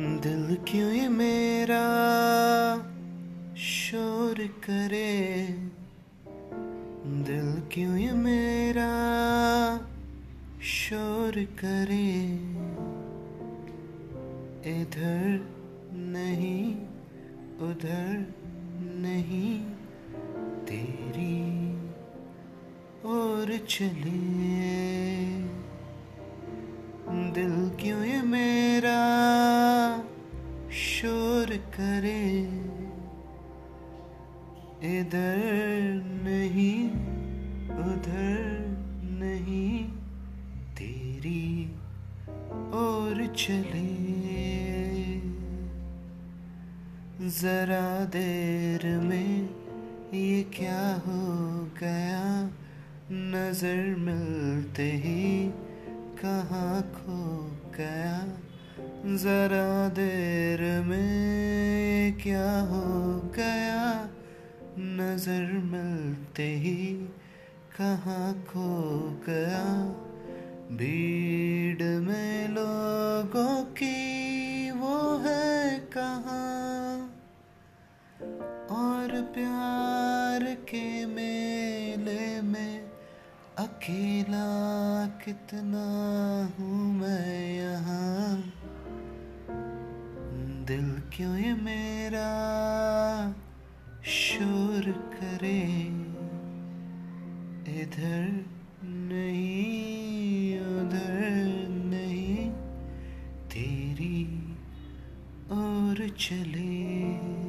दिल क्यों ये मेरा शोर करे? दिल क्यों ये मेरा शोर करे? इधर नहीं, उधर नहीं, तेरी और चले। दिल क्यों ये मेरा शोर करे। इधर नहीं, उधर नहीं, तेरी और चले। जरा देर में ये क्या हो गया? नज़र मिलते ही कहाँ खो गया? जरा देर में क्या हो गया? नज़र मिलते ही कहाँ खो गया? भीड़ में लोगों की वो है कहाँ? और प्यार के मेले में अकेला कितना हूँ मैं? दिल क्यों ये मेरा शोर करे? इधर नहीं उधर नहीं तेरी और चले।